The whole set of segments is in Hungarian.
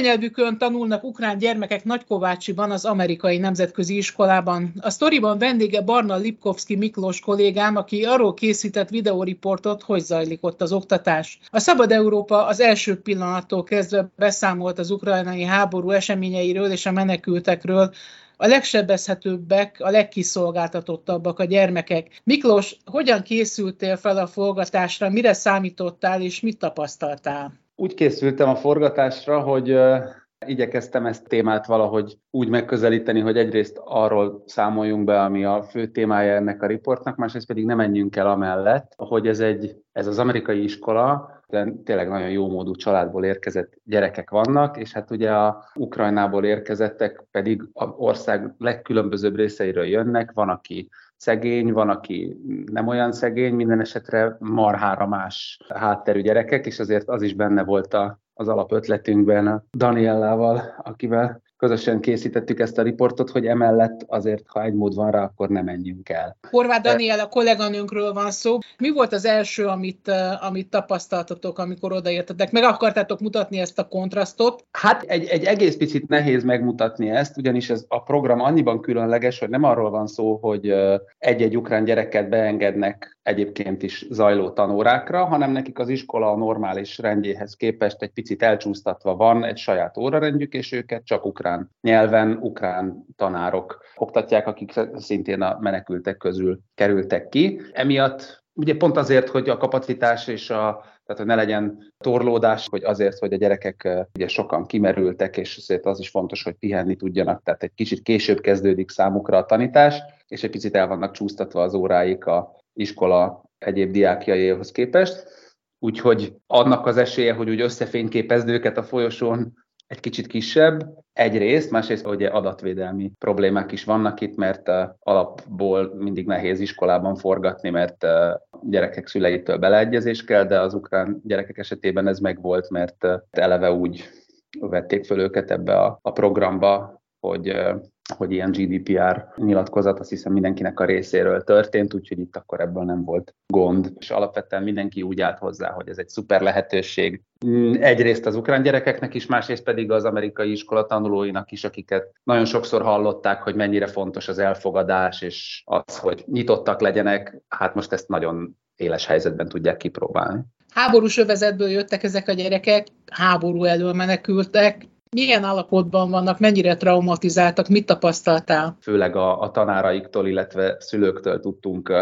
Anyanyelvükön tanulnak ukrán gyermekek Nagykovácsiban, az amerikai nemzetközi iskolában. A sztoriban vendége Barna Lipkovski Miklós kollégám, aki arról készített videóriportot, hogy zajlik ott az oktatás. A Szabad Európa az első pillanattól kezdve beszámolt az ukrajnai háború eseményeiről és a menekültekről, a legsebezhetőbbek, a legkiszolgáltatottabbak a gyermekek. Miklós, hogyan készültél fel a forgatásra, mire számítottál és mit tapasztaltál? Úgy készültem a forgatásra, hogy igyekeztem ezt témát valahogy úgy megközelíteni, hogy egyrészt arról számoljunk be, ami a fő témája ennek a riportnak, másrészt pedig nem menjünk el amellett, hogy ez, egy, ez az amerikai iskola, de tényleg nagyon jó módú családból érkezett gyerekek vannak, és hát ugye a Ukrajnából érkezettek pedig a ország legkülönbözőbb részeiről jönnek, van, aki szegény, van, aki nem olyan szegény, minden esetre marhára más hátterű gyerekek, és azért az is benne volt a, az alapötletünkben a Daniellával, akivel közösen készítettük ezt a riportot, hogy emellett azért, ha egy mód van rá, akkor nem menjünk el. Horváth Daniel, a kolléganőnkről van szó. Mi volt az első, amit, amit tapasztaltatok, amikor odaértetek? Meg akartátok mutatni ezt a kontrasztot? Hát egy, egy egész picit nehéz megmutatni ezt, ugyanis ez a program annyiban különleges, hogy nem arról van szó, hogy egy-egy ukrán gyereket beengednek egyébként is zajló tanórákra, hanem nekik az iskola a normális rendjéhez képest egy picit elcsúsztatva van, egy saját órarendjük, és őket csak ukrán nyelven, ukrán tanárok oktatják, akik szintén a menekültek közül kerültek ki. Emiatt ugye pont azért, hogy a kapacitás és a tehát hogy ne legyen torlódás, hogy azért, hogy a gyerekek ugye sokan kimerültek, és azért az is fontos, hogy pihenni tudjanak, tehát egy kicsit később kezdődik számukra a tanítás, és egy picit el vannak csúsztatva az óráik a iskola egyéb diákjaihoz képest. Úgyhogy annak az esélye, hogy úgy összefényképezd őket a folyosón, egy kicsit kisebb, egyrészt, másrészt ugye adatvédelmi problémák is vannak itt, mert uh, alapból mindig nehéz iskolában forgatni, mert uh, gyerekek szüleitől beleegyezés kell, de az ukrán gyerekek esetében ez megvolt, mert uh, eleve úgy vették föl őket ebbe a, a programba, hogy hogy ilyen GDPR nyilatkozat azt hiszem mindenkinek a részéről történt, úgyhogy itt akkor ebből nem volt gond. És alapvetően mindenki úgy állt hozzá, hogy ez egy szuper lehetőség. Egyrészt az ukrán gyerekeknek is, másrészt pedig az amerikai iskola tanulóinak is, akiket nagyon sokszor hallották, hogy mennyire fontos az elfogadás, és az, hogy nyitottak legyenek, hát most ezt nagyon éles helyzetben tudják kipróbálni. Háborús övezetből jöttek ezek a gyerekek, háború elől menekültek, milyen állapotban vannak, mennyire traumatizáltak, mit tapasztaltál? Főleg a, a tanáraiktól, illetve szülőktől tudtunk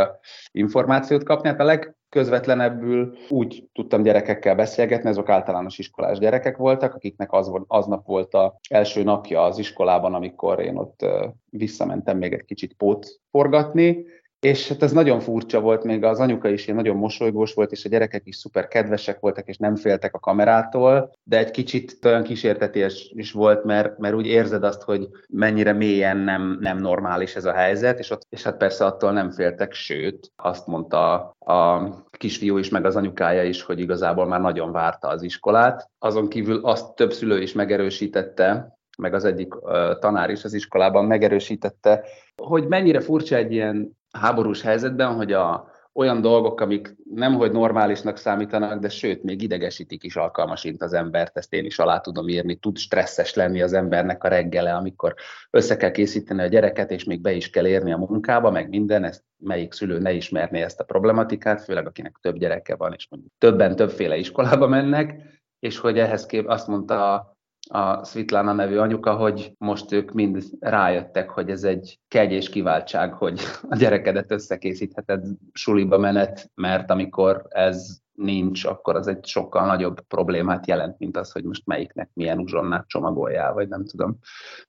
információt kapni. Hát a legközvetlenebbül úgy tudtam gyerekekkel beszélgetni, azok általános iskolás gyerekek voltak, akiknek az, aznap volt a első napja az iskolában, amikor én ott visszamentem még egy kicsit pót forgatni, és hát ez nagyon furcsa volt, még az anyuka is ilyen nagyon mosolygós volt, és a gyerekek is szuper kedvesek voltak, és nem féltek a kamerától, de egy kicsit olyan kísértetés is volt, mert, mert úgy érzed azt, hogy mennyire mélyen nem, nem normális ez a helyzet, és, ott, és hát persze attól nem féltek, sőt, azt mondta a kisfiú is, meg az anyukája is, hogy igazából már nagyon várta az iskolát. Azon kívül azt több szülő is megerősítette, meg az egyik uh, tanár is az iskolában megerősítette, hogy mennyire furcsa egy ilyen háborús helyzetben, hogy a, olyan dolgok, amik nemhogy normálisnak számítanak, de sőt, még idegesítik is alkalmasint az embert, ezt én is alá tudom írni, tud stresszes lenni az embernek a reggele, amikor össze kell készíteni a gyereket, és még be is kell érni a munkába, meg minden, ezt melyik szülő ne ismerné ezt a problematikát, főleg akinek több gyereke van, és mondjuk többen többféle iskolába mennek, és hogy ehhez kép azt mondta a Svitlana nevű anyuka, hogy most ők mind rájöttek, hogy ez egy kegy és kiváltság, hogy a gyerekedet összekészítheted suliba menet, mert amikor ez nincs, akkor az egy sokkal nagyobb problémát jelent, mint az, hogy most melyiknek milyen uzsonnát csomagoljál, vagy nem tudom,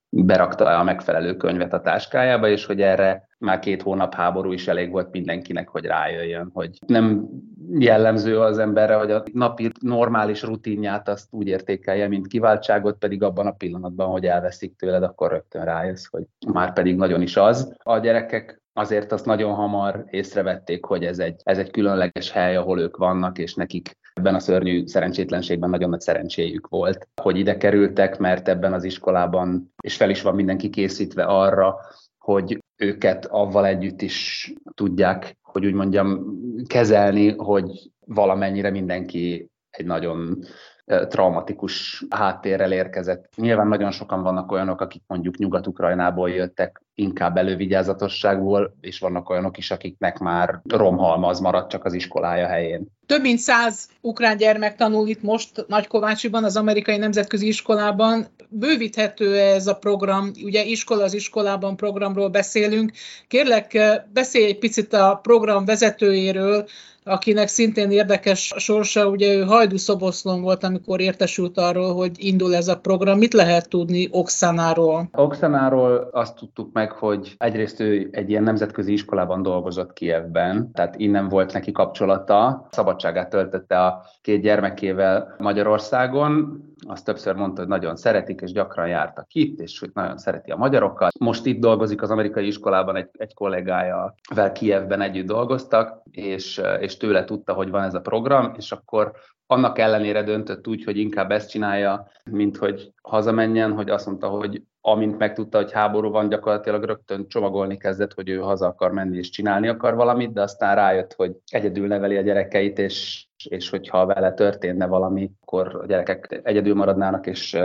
berakta a megfelelő könyvet a táskájába, és hogy erre már két hónap háború is elég volt mindenkinek, hogy rájöjjön, hogy nem jellemző az emberre, hogy a napi normális rutinját azt úgy értékelje, mint kiváltságot, pedig abban a pillanatban, hogy elveszik tőled, akkor rögtön rájössz, hogy már pedig nagyon is az. A gyerekek azért azt nagyon hamar észrevették, hogy ez egy, ez egy különleges hely, ahol ők vannak, és nekik ebben a szörnyű szerencsétlenségben nagyon nagy szerencséjük volt, hogy ide kerültek, mert ebben az iskolában, és fel is van mindenki készítve arra, hogy őket avval együtt is tudják, hogy úgy mondjam, kezelni, hogy valamennyire mindenki egy nagyon traumatikus háttérrel érkezett. Nyilván nagyon sokan vannak olyanok, akik mondjuk Nyugat-Ukrajnából jöttek, inkább elővigyázatosságból, és vannak olyanok is, akiknek már romhalmaz maradt csak az iskolája helyén. Több mint száz ukrán gyermek tanul itt most Nagykovácsiban, az amerikai nemzetközi iskolában. Bővíthető ez a program, ugye iskola az iskolában programról beszélünk. Kérlek, beszélj egy picit a program vezetőjéről, akinek szintén érdekes sorsa, ugye ő Hajdu Szoboszlon volt, amikor értesült arról, hogy indul ez a program. Mit lehet tudni Oxanáról? Oxanáról azt tudtuk meg, hogy egyrészt ő egy ilyen nemzetközi iskolában dolgozott Kievben, tehát innen volt neki kapcsolata. Szabadságát töltötte a két gyermekével Magyarországon, azt többször mondta, hogy nagyon szeretik, és gyakran jártak itt, és hogy nagyon szereti a magyarokat. Most itt dolgozik az amerikai iskolában egy, egy kollégája, vel Kievben együtt dolgoztak, és, és tőle tudta, hogy van ez a program, és akkor annak ellenére döntött úgy, hogy inkább ezt csinálja, mint hogy hazamenjen, hogy azt mondta, hogy amint megtudta, hogy háború van, gyakorlatilag rögtön csomagolni kezdett, hogy ő haza akar menni és csinálni akar valamit, de aztán rájött, hogy egyedül neveli a gyerekeit, és, és hogyha vele történne valami, akkor a gyerekek egyedül maradnának, és,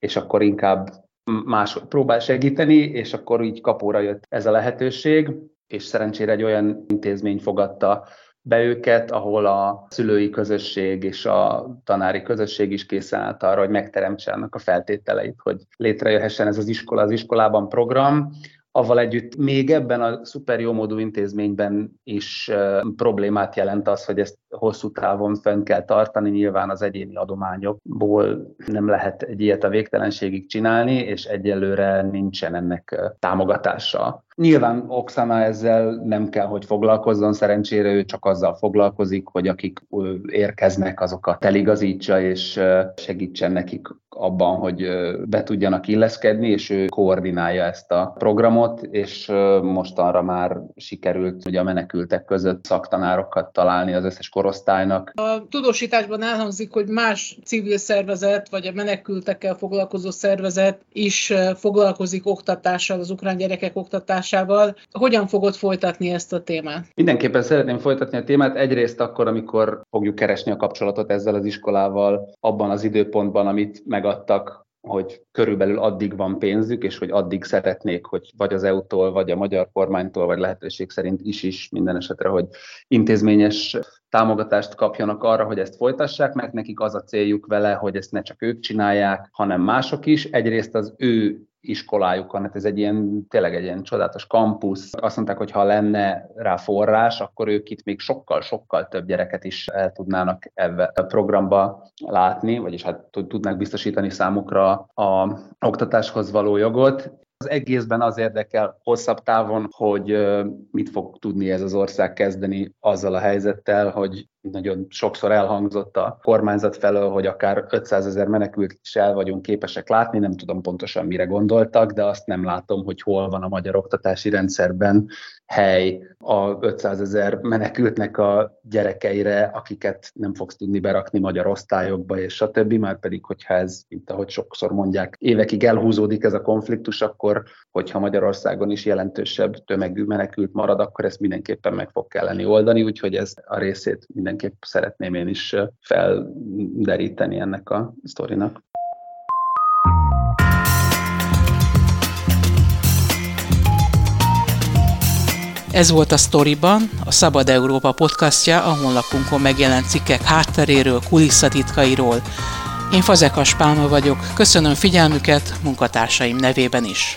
és akkor inkább más próbál segíteni, és akkor így kapóra jött ez a lehetőség, és szerencsére egy olyan intézmény fogadta be őket, ahol a szülői közösség és a tanári közösség is készen állt arra, hogy megteremtse annak a feltételeit, hogy létrejöhessen ez az iskola az iskolában program, avval együtt még ebben a szuper jó módú intézményben is problémát jelent az, hogy ezt hosszú távon fönn kell tartani, nyilván az egyéni adományokból nem lehet egy ilyet a végtelenségig csinálni, és egyelőre nincsen ennek támogatása. Nyilván Oksana ezzel nem kell, hogy foglalkozzon, szerencsére ő csak azzal foglalkozik, hogy akik érkeznek, azokat eligazítsa, és segítsen nekik abban, hogy be tudjanak illeszkedni, és ő koordinálja ezt a programot, és mostanra már sikerült ugye a menekültek között szaktanárokat találni az összes korosztálynak. A tudósításban elhangzik, hogy más civil szervezet, vagy a menekültekkel foglalkozó szervezet is foglalkozik oktatással, az ukrán gyerekek oktatásával. Hogyan fogod folytatni ezt a témát? Mindenképpen szeretném folytatni a témát. Egyrészt akkor, amikor fogjuk keresni a kapcsolatot ezzel az iskolával, abban az időpontban, amit megadtak hogy körülbelül addig van pénzük, és hogy addig szeretnék, hogy vagy az EU-tól, vagy a magyar kormánytól, vagy lehetőség szerint is is minden esetre, hogy intézményes támogatást kapjanak arra, hogy ezt folytassák, mert nekik az a céljuk vele, hogy ezt ne csak ők csinálják, hanem mások is. Egyrészt az ő iskolájukon, hát ez egy ilyen, tényleg egy ilyen csodálatos kampusz. Azt mondták, hogy ha lenne rá forrás, akkor ők itt még sokkal-sokkal több gyereket is el tudnának ebbe a programba látni, vagyis hát tudnák biztosítani számukra a oktatáshoz való jogot. Az egészben az érdekel hosszabb távon, hogy mit fog tudni ez az ország kezdeni azzal a helyzettel, hogy nagyon sokszor elhangzott a kormányzat felől, hogy akár 500 ezer menekült is el vagyunk képesek látni, nem tudom pontosan mire gondoltak, de azt nem látom, hogy hol van a magyar oktatási rendszerben hely a 500 ezer menekültnek a gyerekeire, akiket nem fogsz tudni berakni magyar osztályokba, és többi, már pedig, hogyha ez, mint ahogy sokszor mondják, évekig elhúzódik ez a konfliktus, akkor, hogyha Magyarországon is jelentősebb tömegű menekült marad, akkor ezt mindenképpen meg fog kelleni oldani, úgyhogy ez a részét minden mindenképp szeretném én is felderíteni ennek a sztorinak. Ez volt a Storyban, a Szabad Európa podcastja, a honlapunkon megjelent cikkek hátteréről, kulisszatitkairól. Én Fazekas Pálma vagyok, köszönöm figyelmüket munkatársaim nevében is.